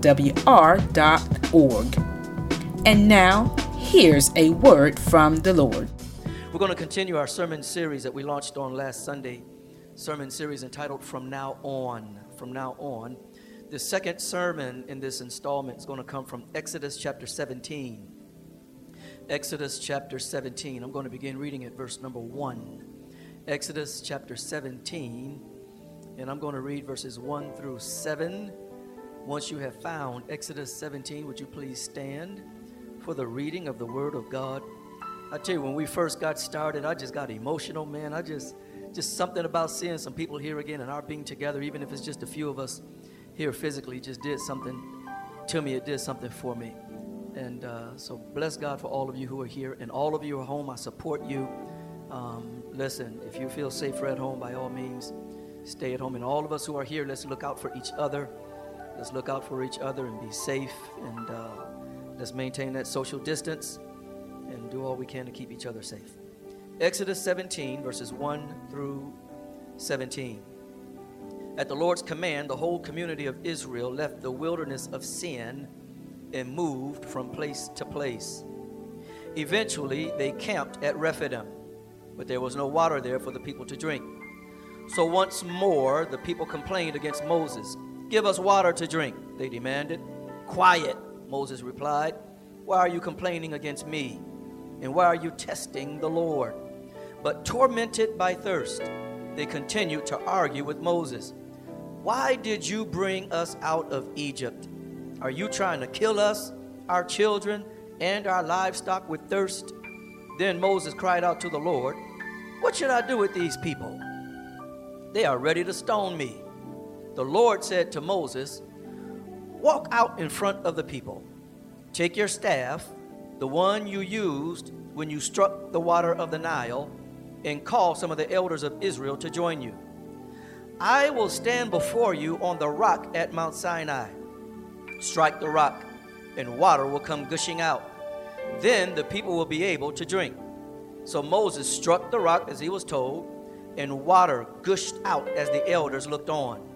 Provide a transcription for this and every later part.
www.thegrovewr.org. And now, here's a word from the Lord. We're going to continue our sermon series that we launched on last Sunday, sermon series entitled From Now On. From Now On. The second sermon in this installment is going to come from Exodus chapter 17. Exodus chapter 17. I'm going to begin reading at verse number 1. Exodus chapter 17, and I'm going to read verses 1 through 7. Once you have found Exodus 17, would you please stand for the reading of the Word of God? I tell you, when we first got started, I just got emotional, man. I just, just something about seeing some people here again and our being together, even if it's just a few of us here physically, just did something to me. It did something for me. And uh, so bless God for all of you who are here and all of you who are home. I support you. Um, listen, if you feel safer at home, by all means, stay at home. And all of us who are here, let's look out for each other. Let's look out for each other and be safe. And uh, let's maintain that social distance and do all we can to keep each other safe. Exodus 17, verses 1 through 17. At the Lord's command, the whole community of Israel left the wilderness of sin and moved from place to place. Eventually, they camped at Rephidim but there was no water there for the people to drink. So once more, the people complained against Moses. Give us water to drink, they demanded. Quiet, Moses replied. Why are you complaining against me? And why are you testing the Lord? But tormented by thirst, they continued to argue with Moses. Why did you bring us out of Egypt? Are you trying to kill us, our children, and our livestock with thirst? Then Moses cried out to the Lord. What should I do with these people? They are ready to stone me. The Lord said to Moses, Walk out in front of the people. Take your staff, the one you used when you struck the water of the Nile, and call some of the elders of Israel to join you. I will stand before you on the rock at Mount Sinai. Strike the rock, and water will come gushing out. Then the people will be able to drink. So Moses struck the rock as he was told, and water gushed out as the elders looked on.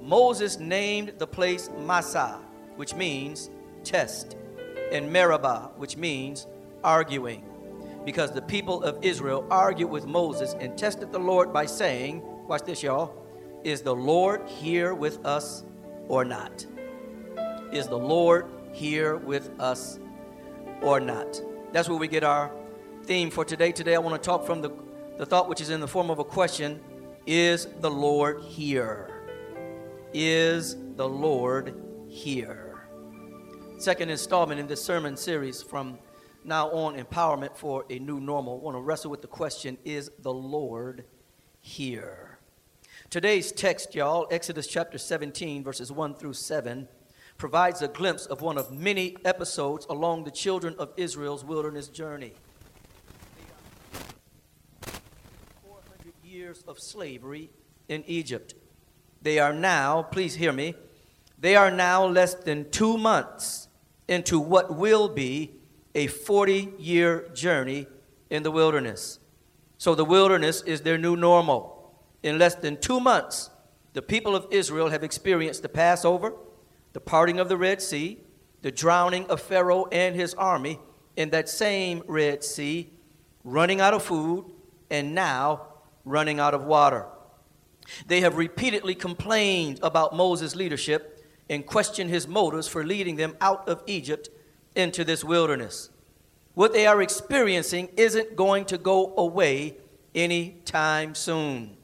Moses named the place Massah, which means test, and Meribah, which means arguing, because the people of Israel argued with Moses and tested the Lord by saying, Watch this, y'all. Is the Lord here with us or not? Is the Lord here with us or not? That's where we get our theme for today. Today, I want to talk from the, the thought which is in the form of a question Is the Lord here? Is the Lord here? Second installment in this sermon series from now on Empowerment for a New Normal. I want to wrestle with the question Is the Lord here? Today's text, y'all, Exodus chapter 17, verses 1 through 7, provides a glimpse of one of many episodes along the children of Israel's wilderness journey. 400 years of slavery in Egypt. They are now, please hear me, they are now less than two months into what will be a 40 year journey in the wilderness. So the wilderness is their new normal. In less than two months, the people of Israel have experienced the Passover, the parting of the Red Sea, the drowning of Pharaoh and his army in that same Red Sea, running out of food, and now running out of water. They have repeatedly complained about Moses' leadership and questioned his motives for leading them out of Egypt into this wilderness. What they are experiencing isn't going to go away anytime soon.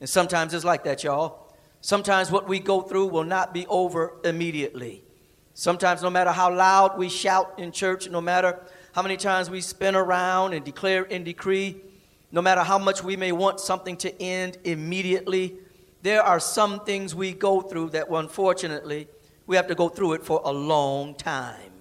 And sometimes it's like that, y'all. Sometimes what we go through will not be over immediately. Sometimes, no matter how loud we shout in church, no matter how many times we spin around and declare and decree, no matter how much we may want something to end immediately, there are some things we go through that unfortunately We have to go through it for a long time.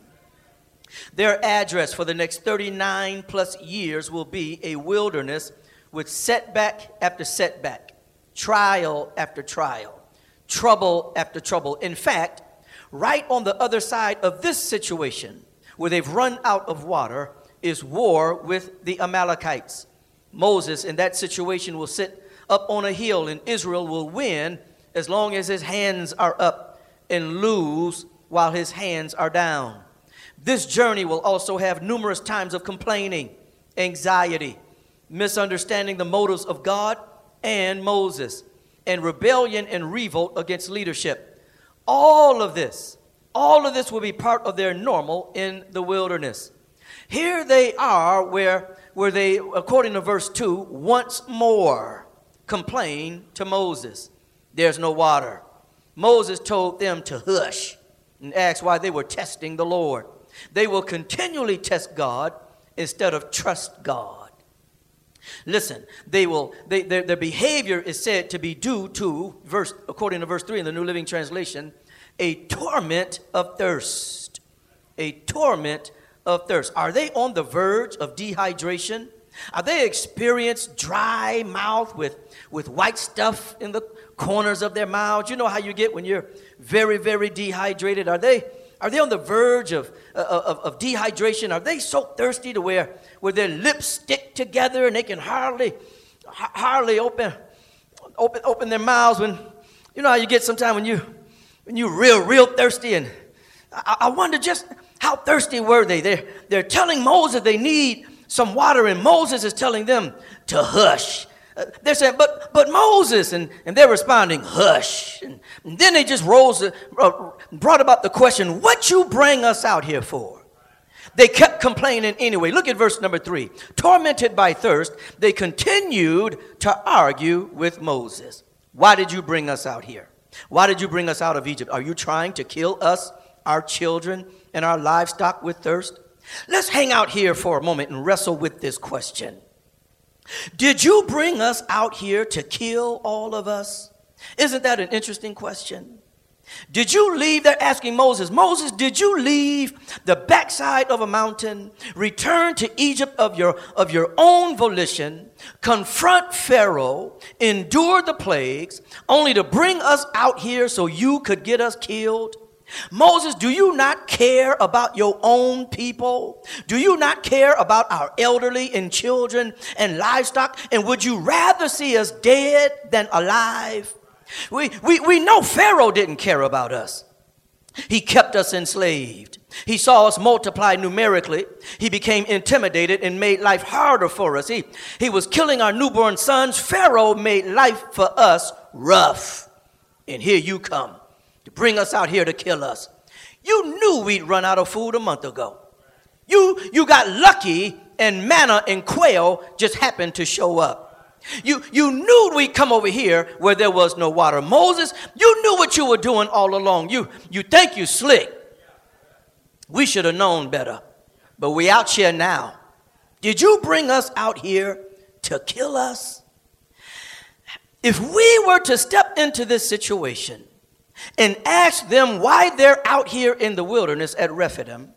Their address for the next 39 plus years will be a wilderness with setback after setback, trial after trial, trouble after trouble. In fact, right on the other side of this situation, where they've run out of water, is war with the Amalekites. Moses, in that situation, will sit up on a hill, and Israel will win as long as his hands are up and lose while his hands are down. This journey will also have numerous times of complaining, anxiety, misunderstanding the motives of God and Moses, and rebellion and revolt against leadership. All of this, all of this will be part of their normal in the wilderness. Here they are where, where they, according to verse 2, once more complain to Moses. There's no water. Moses told them to hush and asked why they were testing the Lord. They will continually test God instead of trust God. Listen, they will they, their, their behavior is said to be due to verse according to verse 3 in the New Living Translation, a torment of thirst. A torment of thirst. Are they on the verge of dehydration? Are they experiencing dry mouth with, with white stuff in the corners of their mouths? You know how you get when you're very, very dehydrated? Are they are they on the verge of, of, of dehydration? Are they so thirsty to where, where their lips stick together and they can hardly, hardly open, open, open their mouths when, you know how you get sometimes when you, when you real, real thirsty and I, I wonder just how thirsty were they? They're, they're telling Moses they need some water and Moses is telling them to hush they're saying, but, but Moses, and, and they're responding, hush. And, and then they just rose, uh, brought about the question, what you bring us out here for? They kept complaining anyway. Look at verse number three. Tormented by thirst, they continued to argue with Moses. Why did you bring us out here? Why did you bring us out of Egypt? Are you trying to kill us, our children, and our livestock with thirst? Let's hang out here for a moment and wrestle with this question. Did you bring us out here to kill all of us? Isn't that an interesting question? Did you leave? They're asking Moses, Moses, did you leave the backside of a mountain, return to Egypt of your, of your own volition, confront Pharaoh, endure the plagues, only to bring us out here so you could get us killed? Moses, do you not care about your own people? Do you not care about our elderly and children and livestock? And would you rather see us dead than alive? We, we, we know Pharaoh didn't care about us. He kept us enslaved. He saw us multiply numerically. He became intimidated and made life harder for us. He, he was killing our newborn sons. Pharaoh made life for us rough. And here you come bring us out here to kill us. You knew we'd run out of food a month ago. You, you got lucky and manna and quail just happened to show up. You, you knew we'd come over here where there was no water. Moses, you knew what you were doing all along. You, you think you slick. We should have known better. But we out here now. Did you bring us out here to kill us? If we were to step into this situation and ask them why they're out here in the wilderness at Rephidim,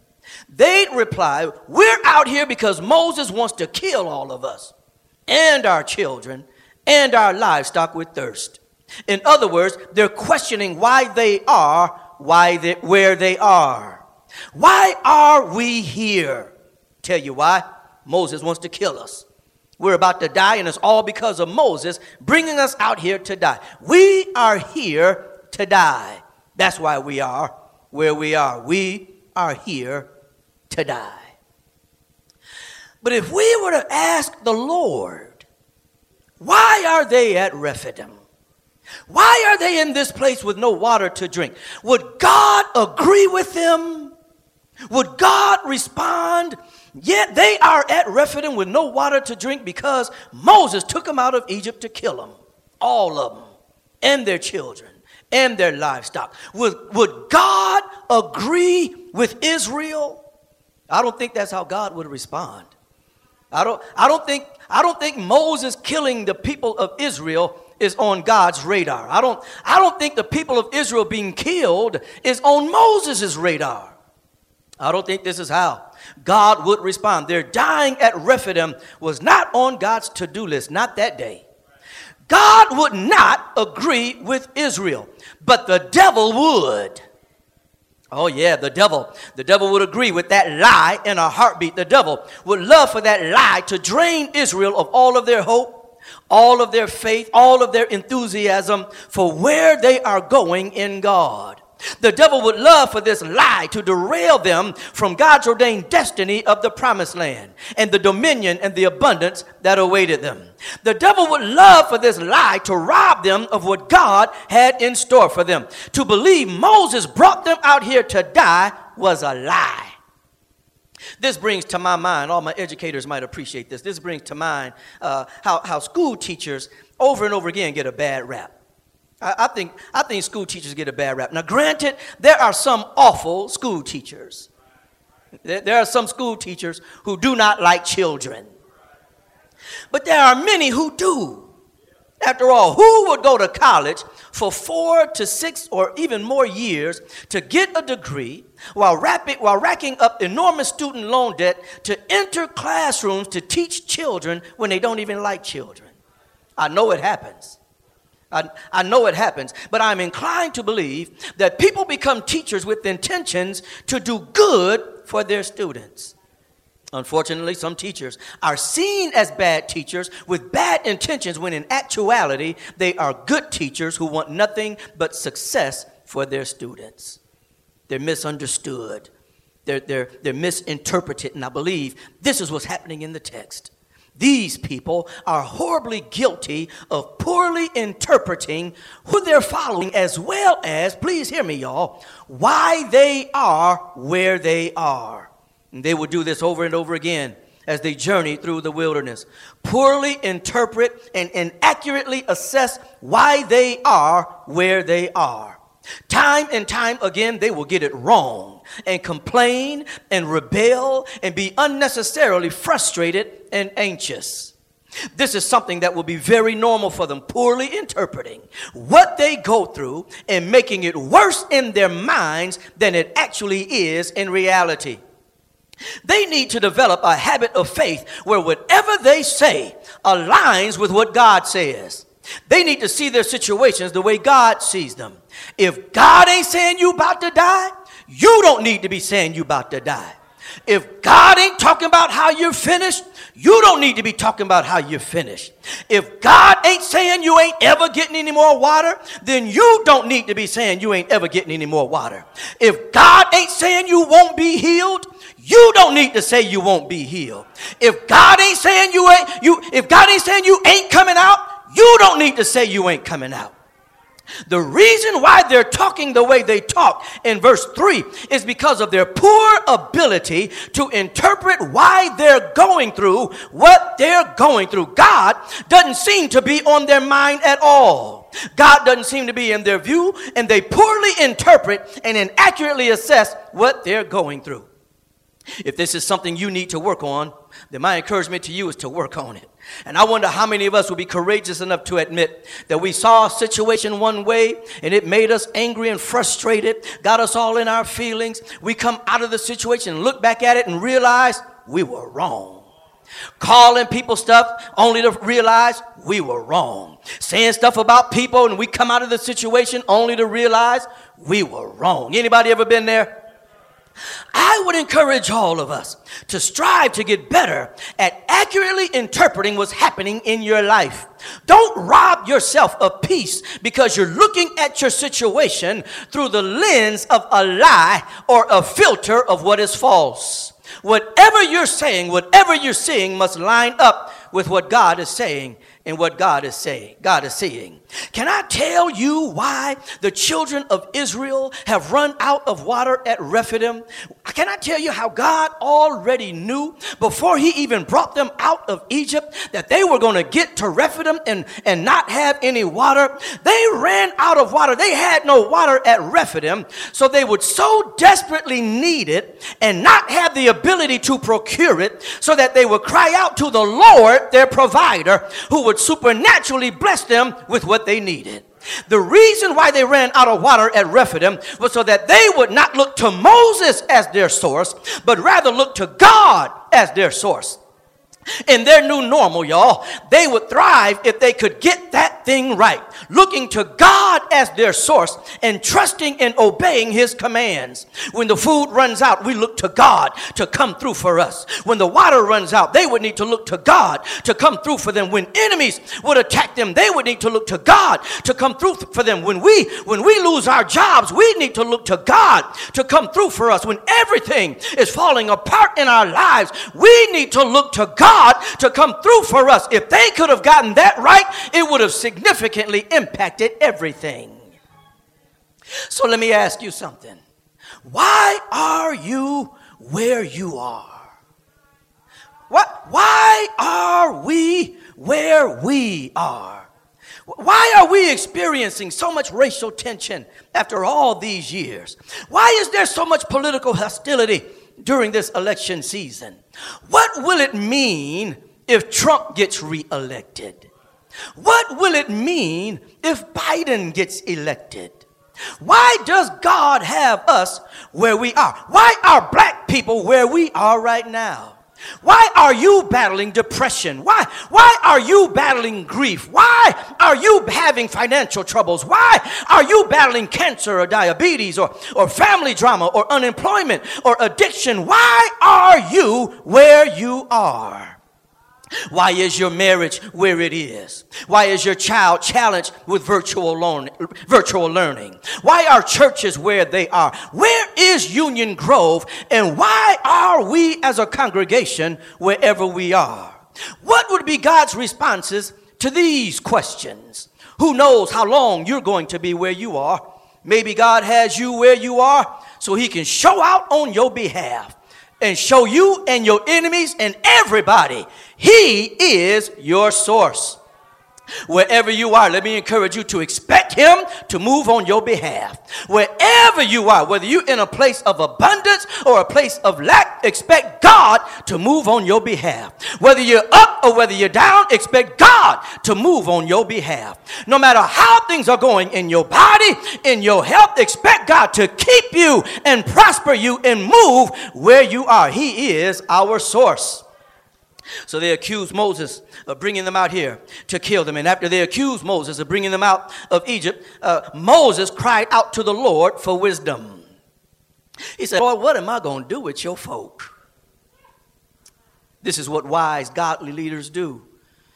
they'd reply, We're out here because Moses wants to kill all of us and our children and our livestock with thirst. In other words, they're questioning why they are why they, where they are. Why are we here? Tell you why. Moses wants to kill us. We're about to die, and it's all because of Moses bringing us out here to die. We are here to die. That's why we are where we are. We are here to die. But if we were to ask the Lord, why are they at Rephidim? Why are they in this place with no water to drink? Would God agree with them? Would God respond? Yet they are at Rephidim with no water to drink because Moses took them out of Egypt to kill them, all of them, and their children and their livestock. Would, would God agree with Israel? I don't think that's how God would respond. I don't, I don't think I don't think Moses killing the people of Israel is on God's radar. I don't, I don't think the people of Israel being killed is on Moses' radar. I don't think this is how God would respond. Their dying at Rephidim was not on God's to do list, not that day. God would not agree with Israel, but the devil would. Oh, yeah, the devil. The devil would agree with that lie in a heartbeat. The devil would love for that lie to drain Israel of all of their hope, all of their faith, all of their enthusiasm for where they are going in God. The devil would love for this lie to derail them from God's ordained destiny of the promised land and the dominion and the abundance that awaited them. The devil would love for this lie to rob them of what God had in store for them. To believe Moses brought them out here to die was a lie. This brings to my mind, all my educators might appreciate this. This brings to mind uh, how, how school teachers over and over again get a bad rap. I, I, think, I think school teachers get a bad rap. Now, granted, there are some awful school teachers. There, there are some school teachers who do not like children. But there are many who do. After all, who would go to college for four to six or even more years to get a degree while, rapping, while racking up enormous student loan debt to enter classrooms to teach children when they don't even like children? I know it happens. I, I know it happens, but I'm inclined to believe that people become teachers with intentions to do good for their students. Unfortunately, some teachers are seen as bad teachers with bad intentions when in actuality they are good teachers who want nothing but success for their students. They're misunderstood, they're, they're, they're misinterpreted, and I believe this is what's happening in the text. These people are horribly guilty of poorly interpreting who they're following, as well as, please hear me, y'all, why they are where they are. And they will do this over and over again as they journey through the wilderness. Poorly interpret and inaccurately assess why they are where they are. Time and time again, they will get it wrong and complain and rebel and be unnecessarily frustrated and anxious. This is something that will be very normal for them, poorly interpreting what they go through and making it worse in their minds than it actually is in reality. They need to develop a habit of faith where whatever they say aligns with what God says. They need to see their situations the way God sees them. If God ain't saying you about to die, you don't need to be saying you about to die. If God ain't talking about how you're finished, you don't need to be talking about how you're finished. If God ain't saying you ain't ever getting any more water, then you don't need to be saying you ain't ever getting any more water. If God ain't saying you won't be healed, you don't need to say you won't be healed. If God ain't saying you ain't you if God ain't saying you ain't coming out, you don't need to say you ain't coming out. The reason why they're talking the way they talk in verse 3 is because of their poor ability to interpret why they're going through what they're going through. God doesn't seem to be on their mind at all. God doesn't seem to be in their view, and they poorly interpret and inaccurately assess what they're going through. If this is something you need to work on, then my encouragement to you is to work on it. And I wonder how many of us will be courageous enough to admit that we saw a situation one way and it made us angry and frustrated, got us all in our feelings. We come out of the situation, look back at it, and realize we were wrong. Calling people stuff only to realize we were wrong. Saying stuff about people and we come out of the situation only to realize we were wrong. Anybody ever been there? I would encourage all of us to strive to get better at accurately interpreting what's happening in your life. Don't rob yourself of peace because you're looking at your situation through the lens of a lie or a filter of what is false. Whatever you're saying, whatever you're seeing must line up with what God is saying and what God is saying. God is saying. Can I tell you why the children of Israel have run out of water at Rephidim? can I tell you how God already knew before he even brought them out of Egypt that they were going to get to Rephidim and, and not have any water? They ran out of water. They had no water at Rephidim, so they would so desperately need it and not have the ability to procure it so that they would cry out to the Lord, their provider, who would supernaturally bless them with what they needed. The reason why they ran out of water at Rephidim was so that they would not look to Moses as their source, but rather look to God as their source. In their new normal, y'all, they would thrive if they could get that thing right, looking to God as their source and trusting and obeying His commands. When the food runs out, we look to God to come through for us. When the water runs out, they would need to look to God to come through for them. When enemies would attack them, they would need to look to God to come through for them. When we when we lose our jobs, we need to look to God to come through for us. When everything is falling apart in our lives, we need to look to God God to come through for us. If they could have gotten that right, it would have significantly impacted everything. So let me ask you something. Why are you where you are? What, why are we where we are? Why are we experiencing so much racial tension after all these years? Why is there so much political hostility during this election season. What will it mean if Trump gets reelected? What will it mean if Biden gets elected? Why does God have us where we are? Why are black people where we are right now? Why are you battling depression? Why, why are you battling grief? Why are you having financial troubles? Why are you battling cancer or diabetes or, or family drama or unemployment or addiction? Why are you where you are? Why is your marriage where it is? Why is your child challenged with virtual, learn, virtual learning? Why are churches where they are? Where is Union Grove? And why are we as a congregation wherever we are? What would be God's responses to these questions? Who knows how long you're going to be where you are? Maybe God has you where you are so he can show out on your behalf and show you and your enemies and everybody he is your source. Wherever you are, let me encourage you to expect Him to move on your behalf. Wherever you are, whether you're in a place of abundance or a place of lack, expect God to move on your behalf. Whether you're up or whether you're down, expect God to move on your behalf. No matter how things are going in your body, in your health, expect God to keep you and prosper you and move where you are. He is our source. So they accused Moses of bringing them out here to kill them. And after they accused Moses of bringing them out of Egypt, uh, Moses cried out to the Lord for wisdom. He said, Lord, what am I going to do with your folk? This is what wise, godly leaders do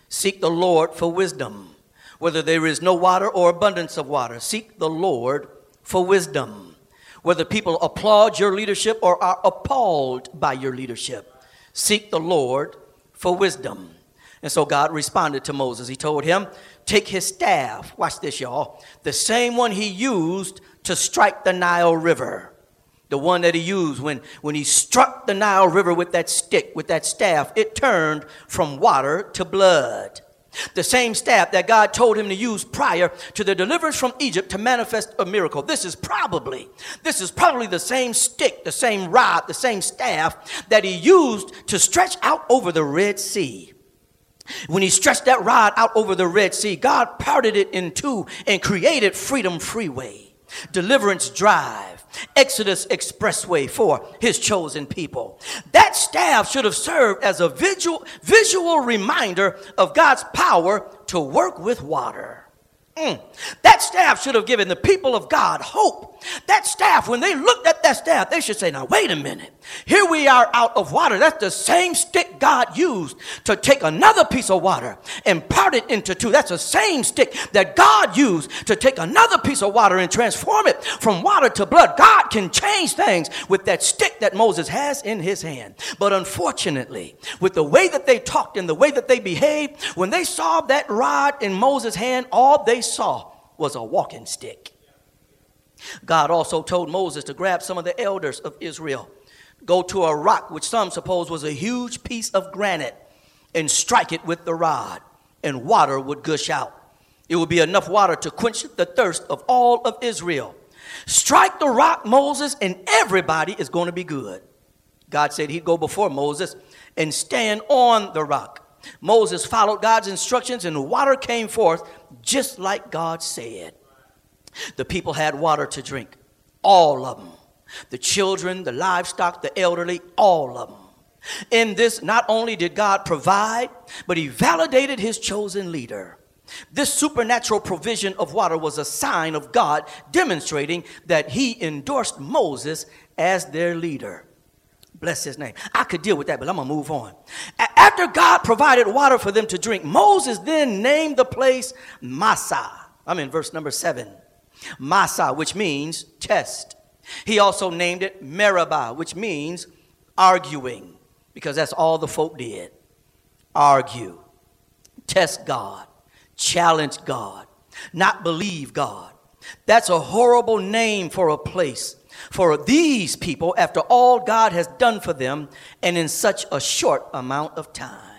seek the Lord for wisdom. Whether there is no water or abundance of water, seek the Lord for wisdom. Whether people applaud your leadership or are appalled by your leadership, seek the Lord for wisdom. And so God responded to Moses. He told him, Take his staff, watch this, y'all, the same one he used to strike the Nile River. The one that he used when, when he struck the Nile River with that stick, with that staff, it turned from water to blood. The same staff that God told him to use prior to the deliverance from Egypt to manifest a miracle. This is probably, this is probably the same stick, the same rod, the same staff that he used to stretch out over the Red Sea. When he stretched that rod out over the Red Sea, God parted it in two and created Freedom Freeway, Deliverance Drive, Exodus Expressway for his chosen people. That staff should have served as a visual, visual reminder of God's power to work with water. Mm. That staff should have given the people of God hope. That staff, when they looked at that staff, they should say, Now, wait a minute. Here we are out of water. That's the same stick God used to take another piece of water and part it into two. That's the same stick that God used to take another piece of water and transform it from water to blood. God can change things with that stick that Moses has in his hand. But unfortunately, with the way that they talked and the way that they behaved, when they saw that rod in Moses' hand, all they saw was a walking stick. God also told Moses to grab some of the elders of Israel go to a rock, which some suppose was a huge piece of granite, and strike it with the rod, and water would gush out. It would be enough water to quench the thirst of all of Israel. Strike the rock, Moses, and everybody is going to be good. God said he'd go before Moses and stand on the rock. Moses followed God's instructions, and water came forth just like God said. The people had water to drink, all of them. The children, the livestock, the elderly, all of them. In this, not only did God provide, but he validated his chosen leader. This supernatural provision of water was a sign of God demonstrating that he endorsed Moses as their leader. Bless his name. I could deal with that, but I'm going to move on. A- after God provided water for them to drink, Moses then named the place Massah. I'm in verse number seven. Massah, which means test. He also named it Meribah, which means arguing, because that's all the folk did argue, test God challenge God, not believe God. That's a horrible name for a place for these people after all God has done for them and in such a short amount of time.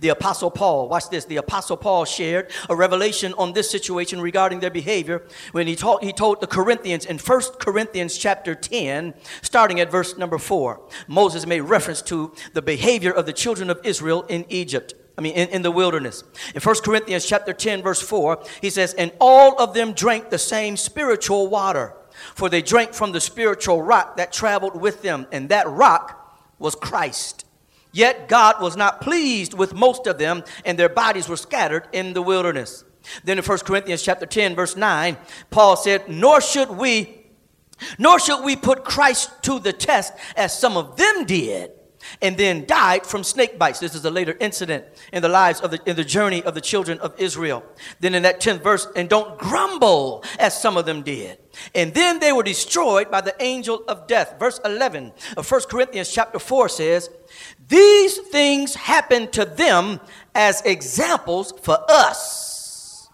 The Apostle Paul, watch this, the Apostle Paul shared a revelation on this situation regarding their behavior when he, taught, he told the Corinthians in 1 Corinthians chapter 10, starting at verse number 4. Moses made reference to the behavior of the children of Israel in Egypt. I mean, in, in the wilderness. In 1 Corinthians chapter 10, verse 4, he says, And all of them drank the same spiritual water, for they drank from the spiritual rock that traveled with them, and that rock was Christ. Yet God was not pleased with most of them, and their bodies were scattered in the wilderness. Then in 1 Corinthians chapter 10, verse 9, Paul said, Nor should we nor should we put Christ to the test as some of them did and then died from snake bites. This is a later incident in the lives of the in the journey of the children of Israel. Then in that 10th verse, and don't grumble as some of them did. And then they were destroyed by the angel of death. Verse 11 of 1 Corinthians chapter 4 says, These things happened to them as examples for us.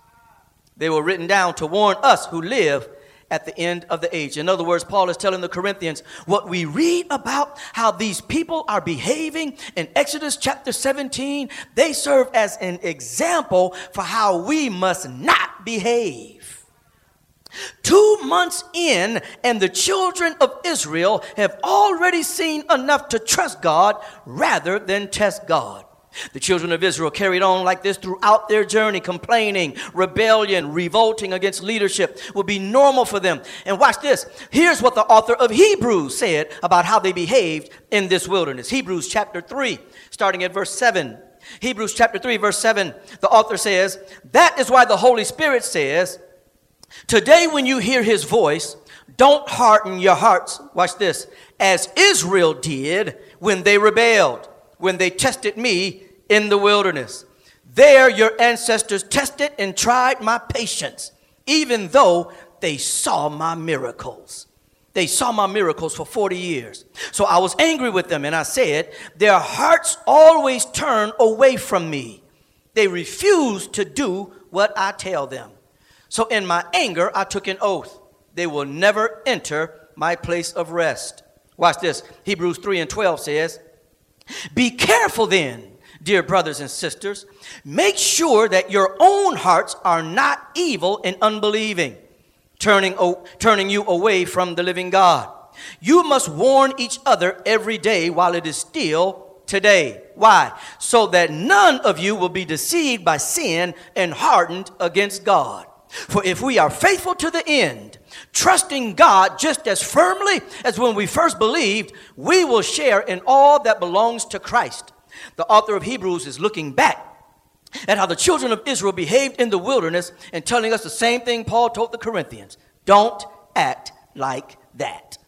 They were written down to warn us who live at the end of the age. In other words, Paul is telling the Corinthians what we read about how these people are behaving in Exodus chapter 17, they serve as an example for how we must not behave. Two months in, and the children of Israel have already seen enough to trust God rather than test God. The children of Israel carried on like this throughout their journey, complaining, rebellion, revolting against leadership would be normal for them. And watch this. Here's what the author of Hebrews said about how they behaved in this wilderness. Hebrews chapter 3, starting at verse 7. Hebrews chapter 3, verse 7, the author says, That is why the Holy Spirit says, Today, when you hear his voice, don't harden your hearts. Watch this. As Israel did when they rebelled when they tested me in the wilderness. There, your ancestors tested and tried my patience, even though they saw my miracles. They saw my miracles for 40 years. So I was angry with them and I said, Their hearts always turn away from me. They refuse to do what I tell them. So in my anger, I took an oath. They will never enter my place of rest. Watch this. Hebrews 3 and 12 says, be careful then, dear brothers and sisters. Make sure that your own hearts are not evil and unbelieving, turning, turning you away from the living God. You must warn each other every day while it is still today. Why? So that none of you will be deceived by sin and hardened against God. For if we are faithful to the end, trusting God just as firmly as when we first believed, we will share in all that belongs to Christ. The author of Hebrews is looking back at how the children of Israel behaved in the wilderness and telling us the same thing Paul told the Corinthians. Don't act like that.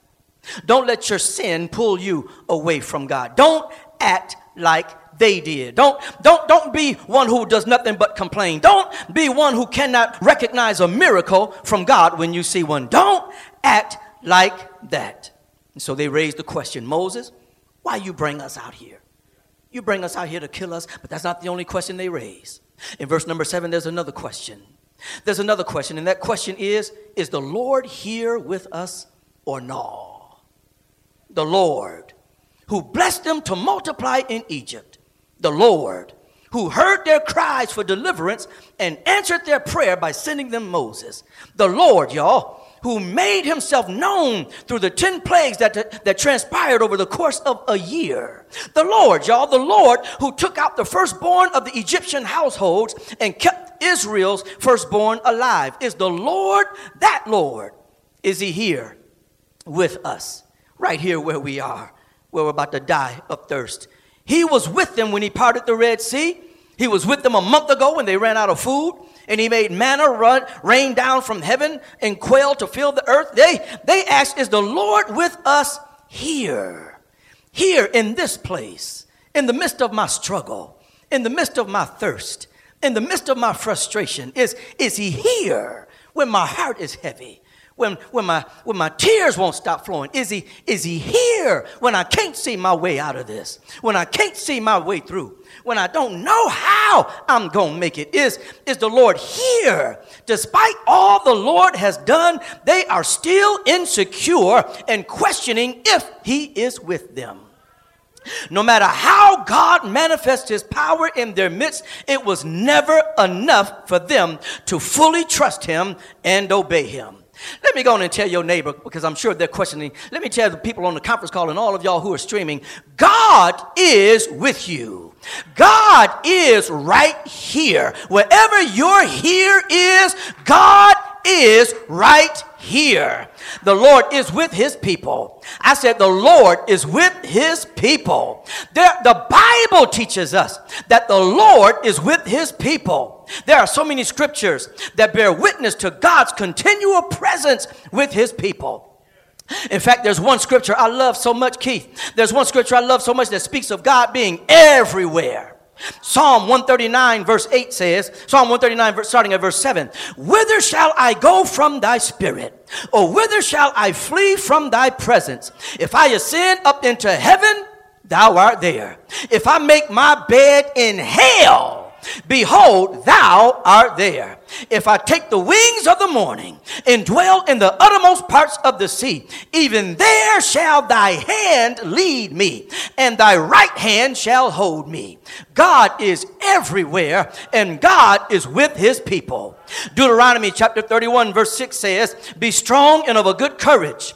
Don't let your sin pull you away from God. Don't act like they did. Don't, don't, don't be one who does nothing but complain. Don't be one who cannot recognize a miracle from God when you see one. Don't act like that. And so they raised the question Moses, why you bring us out here? You bring us out here to kill us, but that's not the only question they raise. In verse number seven, there's another question. There's another question, and that question is Is the Lord here with us or no? the Lord, who blessed them to multiply in Egypt, the Lord, who heard their cries for deliverance and answered their prayer by sending them Moses. The Lord, y'all, who made himself known through the 10 plagues that, that transpired over the course of a year. The Lord, y'all, the Lord who took out the firstborn of the Egyptian households and kept Israel's firstborn alive. Is the Lord that Lord? Is he here with us? Right here where we are, where we're about to die of thirst. He was with them when he parted the Red Sea. He was with them a month ago when they ran out of food and he made manna run, rain down from heaven and quail to fill the earth. They, they asked, Is the Lord with us here? Here in this place, in the midst of my struggle, in the midst of my thirst, in the midst of my frustration? Is, is he here when my heart is heavy? When, when, my, when my tears won't stop flowing? Is he, is he here when I can't see my way out of this? When I can't see my way through? When I don't know how I'm going to make it? Is, is the Lord here? Despite all the Lord has done, they are still insecure and questioning if he is with them. No matter how God manifests his power in their midst, it was never enough for them to fully trust him and obey him. Let me go on and tell your neighbor, because I'm sure they're questioning. Let me tell the people on the conference call and all of y'all who are streaming God is with you. God is right here. Wherever your here is, God is right here. The Lord is with his people. I said, The Lord is with his people. There, the Bible teaches us that the Lord is with his people. There are so many scriptures that bear witness to God's continual presence with his people. In fact, there's one scripture I love so much, Keith. There's one scripture I love so much that speaks of God being everywhere. Psalm 139 verse 8 says, Psalm 139 starting at verse 7, Whither shall I go from thy spirit? Or whither shall I flee from thy presence? If I ascend up into heaven, thou art there. If I make my bed in hell, Behold, thou art there. If I take the wings of the morning and dwell in the uttermost parts of the sea, even there shall thy hand lead me, and thy right hand shall hold me. God is everywhere, and God is with his people. Deuteronomy chapter 31, verse 6 says, Be strong and of a good courage.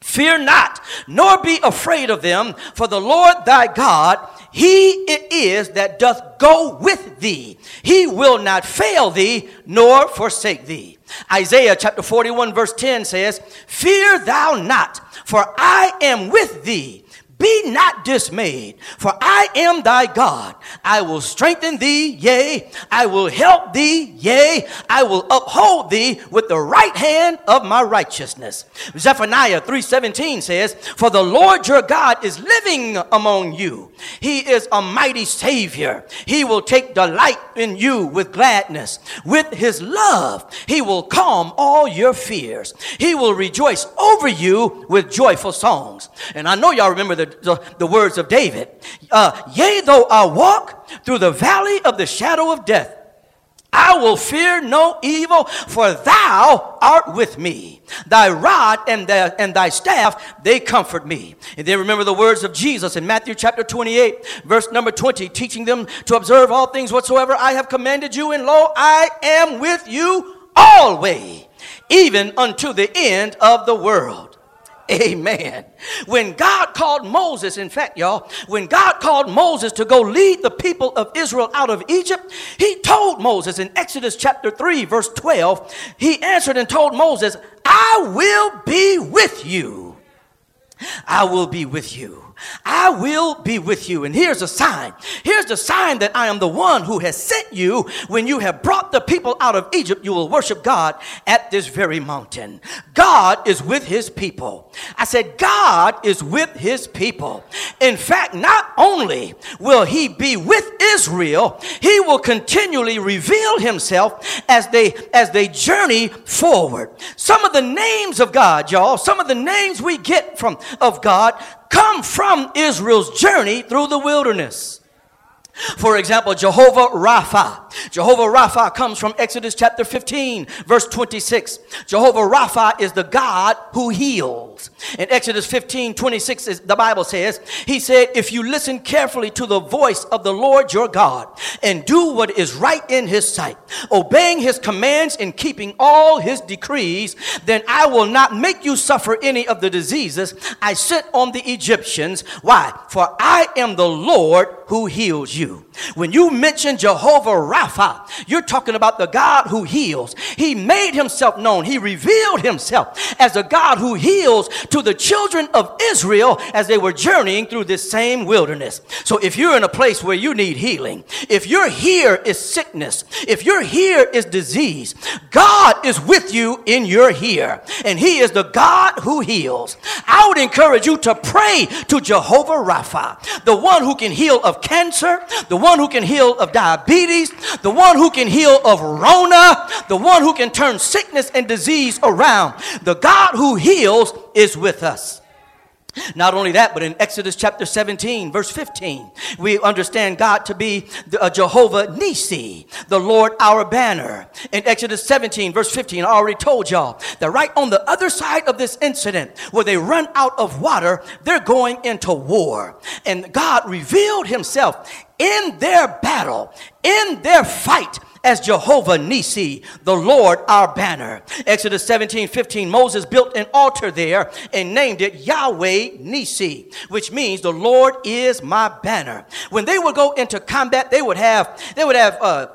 Fear not, nor be afraid of them, for the Lord thy God he it is that doth go with thee. He will not fail thee nor forsake thee. Isaiah chapter 41 verse 10 says, Fear thou not, for I am with thee. Be not dismayed, for I am thy God. I will strengthen thee, yea, I will help thee, yea, I will uphold thee with the right hand of my righteousness. Zephaniah 3:17 says, "For the Lord your God is living among you. He is a mighty savior. He will take delight in you with gladness. With his love, he will calm all your fears. He will rejoice over you with joyful songs." And I know y'all remember the the, the words of David. Uh, Yea, though I walk through the valley of the shadow of death, I will fear no evil, for thou art with me. Thy rod and, the, and thy staff, they comfort me. And then remember the words of Jesus in Matthew chapter 28, verse number 20, teaching them to observe all things whatsoever I have commanded you. And lo, I am with you always, even unto the end of the world. Amen. When God called Moses, in fact, y'all, when God called Moses to go lead the people of Israel out of Egypt, he told Moses in Exodus chapter 3, verse 12, he answered and told Moses, I will be with you. I will be with you. I will be with you. And here's a sign. Here's the sign that I am the one who has sent you. When you have brought the people out of Egypt, you will worship God at this very mountain. God is with his people. I said, God is with his people. In fact, not only will he be with Israel, he will continually reveal himself as they as they journey forward. Some of the names of God, y'all, some of the names we get from of God come from Israel's journey through the wilderness. For example, Jehovah Rapha. Jehovah Rapha comes from Exodus chapter 15, verse 26. Jehovah Rapha is the God who heals. In Exodus 15 26, the Bible says, He said, If you listen carefully to the voice of the Lord your God and do what is right in his sight, obeying his commands and keeping all his decrees, then I will not make you suffer any of the diseases I sent on the Egyptians. Why? For I am the Lord who heals you. When you mention Jehovah Rapha, you're talking about the God who heals. He made himself known. He revealed himself as a God who heals to the children of Israel as they were journeying through this same wilderness. So if you're in a place where you need healing, if you're here is sickness, if you're here is disease, God is with you in your here. And he is the God who heals. I would encourage you to pray to Jehovah Rapha, the one who can heal of cancer, the one who can heal of diabetes, the one who can heal of Rona, the one who can turn sickness and disease around. The God who heals is with us. Not only that, but in Exodus chapter 17, verse 15, we understand God to be the, uh, Jehovah Nisi, the Lord our banner. In Exodus 17, verse 15, I already told y'all that right on the other side of this incident, where they run out of water, they're going into war. And God revealed himself in their battle, in their fight as Jehovah Nisi, the Lord our banner. Exodus 17 15, Moses built an altar there and named it Yahweh Nisi, which means the Lord is my banner. When they would go into combat, they would have, they would have, uh,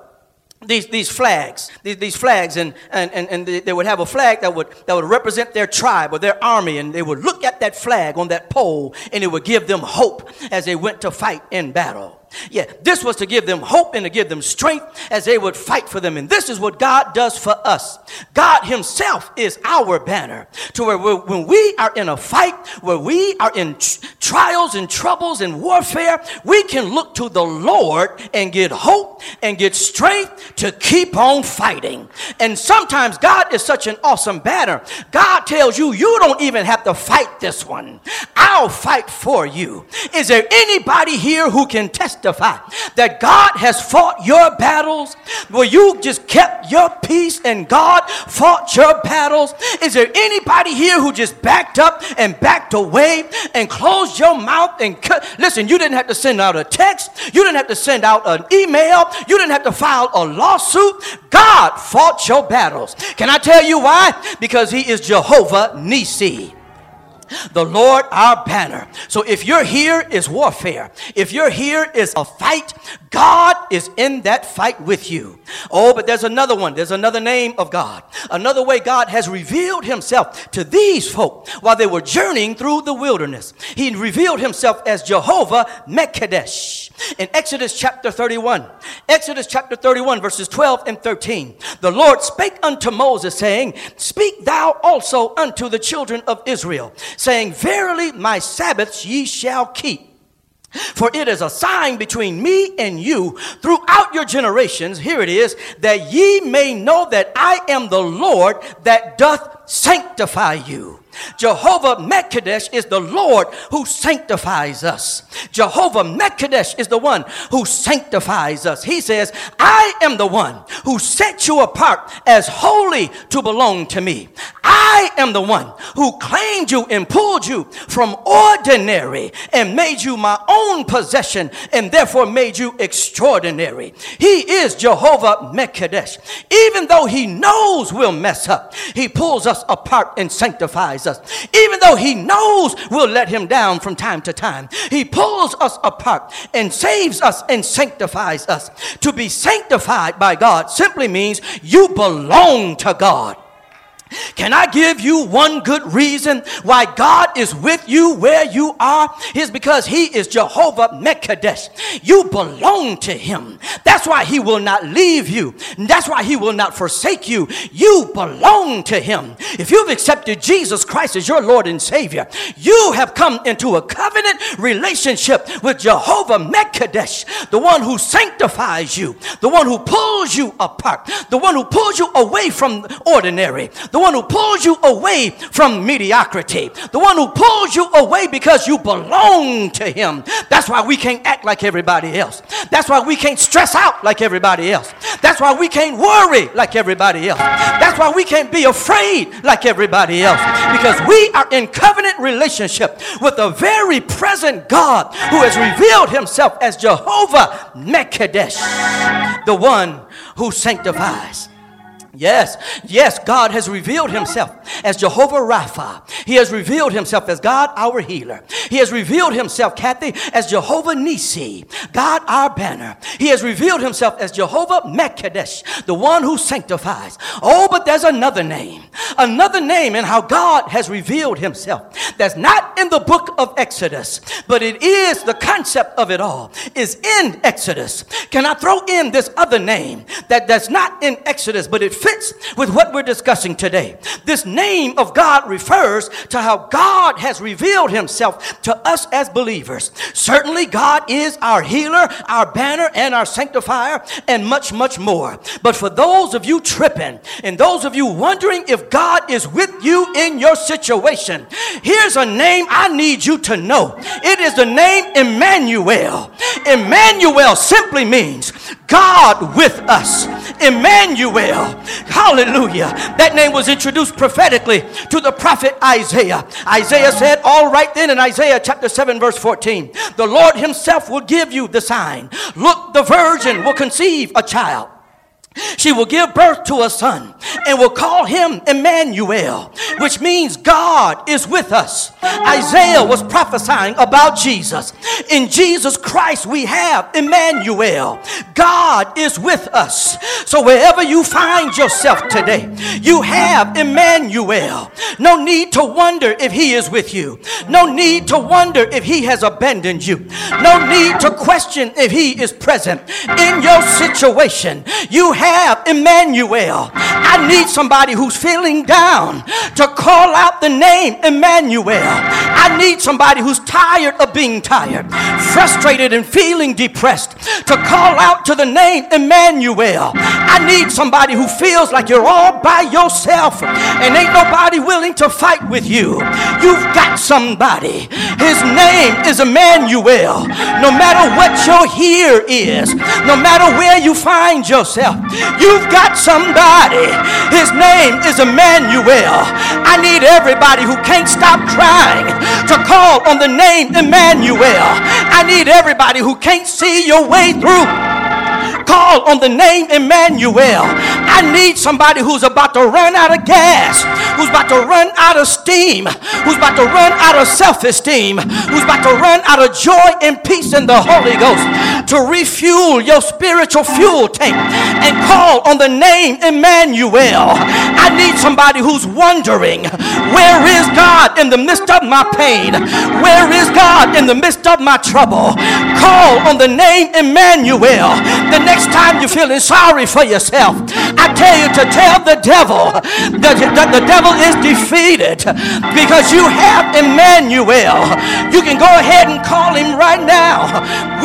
these, these flags, these, these flags, and, and, and, and they, would have a flag that would, that would represent their tribe or their army, and they would look at that flag on that pole, and it would give them hope as they went to fight in battle. Yeah, this was to give them hope and to give them strength as they would fight for them. And this is what God does for us. God Himself is our banner. To where when we are in a fight, where we are in trials and troubles and warfare, we can look to the Lord and get hope and get strength to keep on fighting. And sometimes God is such an awesome banner. God tells you, you don't even have to fight this one. I'll fight for you. Is there anybody here who can testify? Testify that God has fought your battles, where you just kept your peace and God fought your battles? Is there anybody here who just backed up and backed away and closed your mouth and cut? Listen, you didn't have to send out a text, you didn't have to send out an email, you didn't have to file a lawsuit. God fought your battles. Can I tell you why? Because He is Jehovah Nisi the Lord our banner. So if you're here is warfare. If you're here is a fight, God is in that fight with you. Oh, but there's another one. There's another name of God. Another way God has revealed himself to these folk while they were journeying through the wilderness. He revealed himself as Jehovah Mekadesh. In Exodus chapter 31, Exodus chapter 31 verses 12 and 13, the Lord spake unto Moses saying, Speak thou also unto the children of Israel, saying, Verily my Sabbaths ye shall keep. For it is a sign between me and you throughout your generations. Here it is, that ye may know that I am the Lord that doth sanctify you. Jehovah Mekadesh is the Lord who sanctifies us. Jehovah Mekadesh is the one who sanctifies us. He says, I am the one who set you apart as holy to belong to me. I am the one who claimed you and pulled you from ordinary and made you my own possession and therefore made you extraordinary. He is Jehovah Mekadesh. Even though he knows we'll mess up, he pulls us apart and sanctifies us. Even though he knows we'll let him down from time to time, he pulls us apart and saves us and sanctifies us. To be sanctified by God simply means you belong to God. Can I give you one good reason why God is with you where you are? Is because He is Jehovah Mekadesh. You belong to Him. That's why He will not leave you. That's why He will not forsake you. You belong to Him. If you've accepted Jesus Christ as your Lord and Savior, you have come into a covenant relationship with Jehovah Mekadesh, the one who sanctifies you, the one who pulls you apart, the one who pulls you away from ordinary, the one who pulls you away from mediocrity, the one who pulls you away because you belong to Him. That's why we can't act like everybody else. That's why we can't stress out like everybody else. That's why we can't worry like everybody else. That's why we can't be afraid like everybody else because we are in covenant relationship with a very present God who has revealed himself as Jehovah Mekadesh, the one who sanctifies. Yes, yes, God has revealed himself as Jehovah Rapha. He has revealed himself as God our healer. He has revealed himself, Kathy, as Jehovah Nisi, God our banner. He has revealed himself as Jehovah Mekadesh, the one who sanctifies. Oh, but there's another name, another name in how God has revealed himself. That's not in the book of Exodus, but it is the concept of it all is in Exodus. Can I throw in this other name that that's not in Exodus, but it fits with what we're discussing today. This name of God refers to how God has revealed himself to us as believers. Certainly, God is our healer, our banner, and our sanctifier, and much, much more. But for those of you tripping and those of you wondering if God is with you in your situation, here's a name I need you to know. It is the name Emmanuel. Emmanuel simply means God with us. Emmanuel. Hallelujah. That name was introduced prophetically to the prophet Isaiah. Isaiah said, All right then, in Isaiah chapter 7, verse 14, the Lord Himself will give you the sign. Look, the virgin will conceive a child she will give birth to a son and will call him Emmanuel, which means God is with us. Isaiah was prophesying about Jesus. In Jesus Christ, we have Emmanuel. God is with us. So wherever you find yourself today, you have Emmanuel. No need to wonder if he is with you. No need to wonder if he has abandoned you. No need to question if he is present in your situation. You have have Emmanuel. I need somebody who's feeling down to call out the name Emmanuel. I need somebody who's tired of being tired, frustrated, and feeling depressed to call out to the name Emmanuel. I need somebody who feels like you're all by yourself and ain't nobody willing to fight with you. You've got somebody. His name is Emmanuel. No matter what your here is, no matter where you find yourself, You've got somebody. His name is Emmanuel. I need everybody who can't stop crying to call on the name Emmanuel. I need everybody who can't see your way through call on the name Emmanuel. I need somebody who's about to run out of gas, who's about to run out of steam, who's about to run out of self esteem, who's about to run out of joy and peace in the Holy Ghost to refuel your spiritual fuel tank and call on the name Emmanuel. I need somebody who's wondering, where is God in the midst of my pain? Where is God in the midst of my trouble? Call on the name Emmanuel. The next time you're feeling sorry for yourself, I tell you to tell the devil that, that the devil is defeated because you have Emmanuel. You can go ahead and call him right now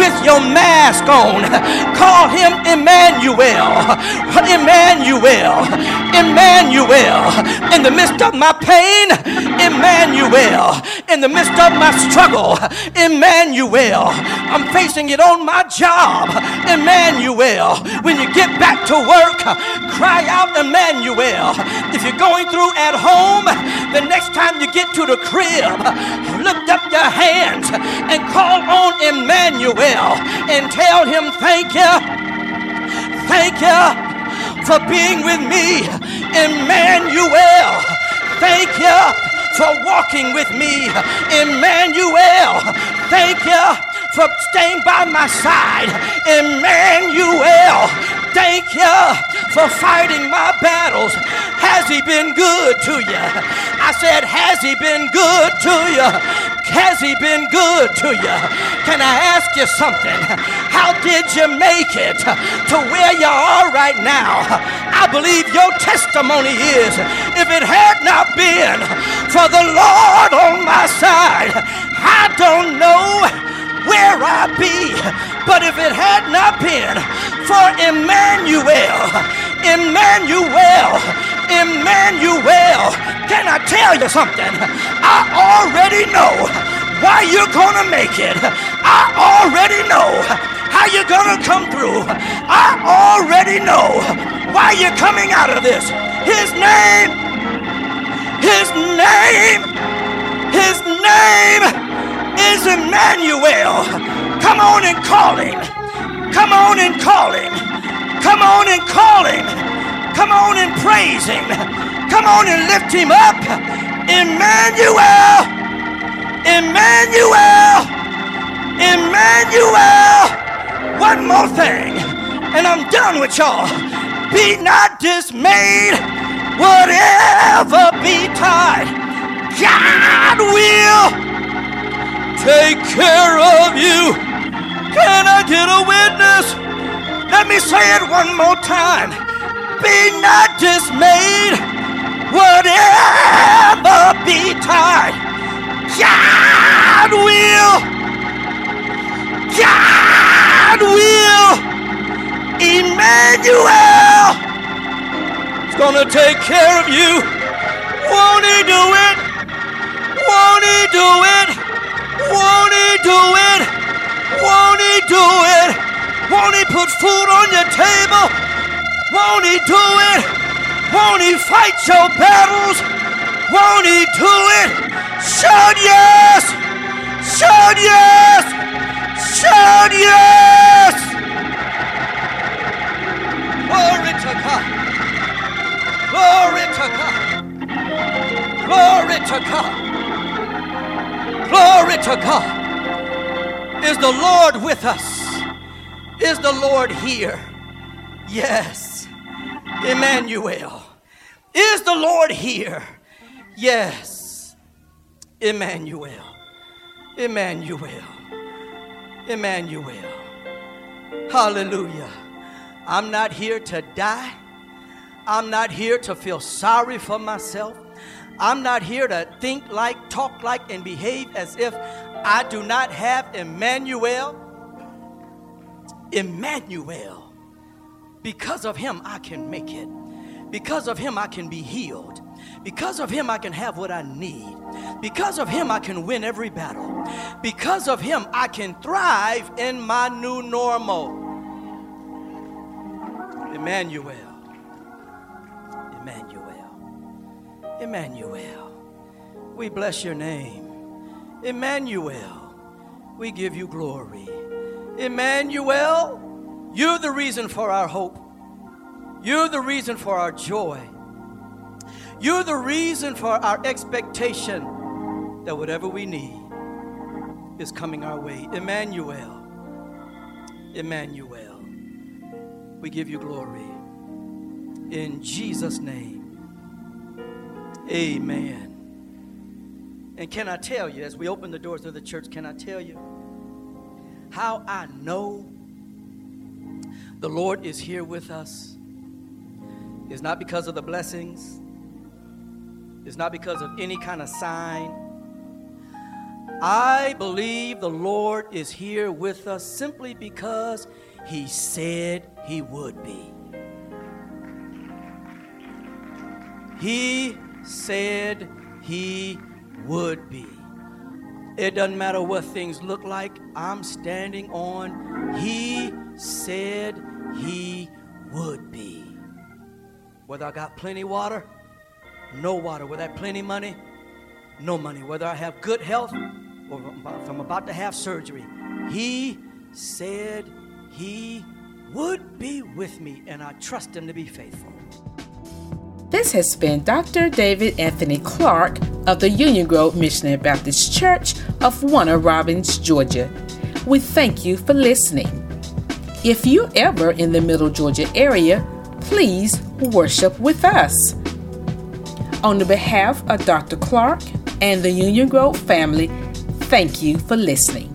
with your mask on. Call him Emmanuel. Emmanuel. Emmanuel. In the midst of my pain, Emmanuel. In the midst of my struggle, Emmanuel. I'm facing it on my job, Emmanuel. Emmanuel. When you get back to work, cry out Emmanuel. If you're going through at home, the next time you get to the crib, lift up your hands and call on Emmanuel and tell him, Thank you. Thank you for being with me, Emmanuel. Thank you for walking with me, Emmanuel. Thank you for staying by my side. Emmanuel, thank you for fighting my battles. Has he been good to you? I said, Has he been good to you? Has he been good to you? Can I ask you something? How did you make it to where you are right now? I believe your testimony is if it had not been for the Lord on my side, I don't know where I be. But if it had not been for Emmanuel, Emmanuel, Emmanuel. Can I tell you something? I already know why you're gonna make it. I already know how you're gonna come through. I already know why you're coming out of this. His name, His name, His name is Emmanuel. Come on and call Him. Come on and call Him. Come on and call Him. Come on and praise Him. Come on and lift Him up. Emmanuel. Emmanuel. Emmanuel. One more thing, and I'm done with y'all. Be not dismayed, whatever betide. God will take care of you. Can I get a witness? Let me say it one more time. Be not dismayed, whatever betide. God will. God will. Emmanuel is gonna take care of you. Won't he do it? Won't he do it? Do it? Won't he do it? Won't he put food on your table? Won't he do it? Won't he fight your battles? Won't he do it? Shout yes! Shout yes! Shout yes! Glory to God! Glory to God! Glory to God! Glory to God! Is the Lord with us? Is the Lord here? Yes. Emmanuel. Is the Lord here? Yes. Emmanuel. Emmanuel. Emmanuel. Hallelujah. I'm not here to die. I'm not here to feel sorry for myself. I'm not here to think like, talk like, and behave as if I do not have Emmanuel. Emmanuel. Because of him, I can make it. Because of him, I can be healed. Because of him, I can have what I need. Because of him, I can win every battle. Because of him, I can thrive in my new normal. Emmanuel. Emmanuel. Emmanuel. We bless your name. Emmanuel. We give you glory. Emmanuel, you're the reason for our hope. You're the reason for our joy. You're the reason for our expectation that whatever we need is coming our way. Emmanuel. Emmanuel. We give you glory. In Jesus' name. Amen. And can I tell you, as we open the doors of the church, can I tell you how I know the Lord is here with us? It's not because of the blessings, it's not because of any kind of sign. I believe the Lord is here with us simply because He said He would be. He said He would be. It doesn't matter what things look like, I'm standing on He said He would be. Whether I got plenty water, no water. Whether I have plenty money, no money. Whether I have good health, or if I'm about to have surgery, He said He would be with me, and I trust Him to be faithful. This has been Dr. David Anthony Clark of the Union Grove Missionary Baptist Church of Warner Robins, Georgia. We thank you for listening. If you're ever in the Middle Georgia area, please worship with us. On the behalf of Dr. Clark and the Union Grove family, thank you for listening.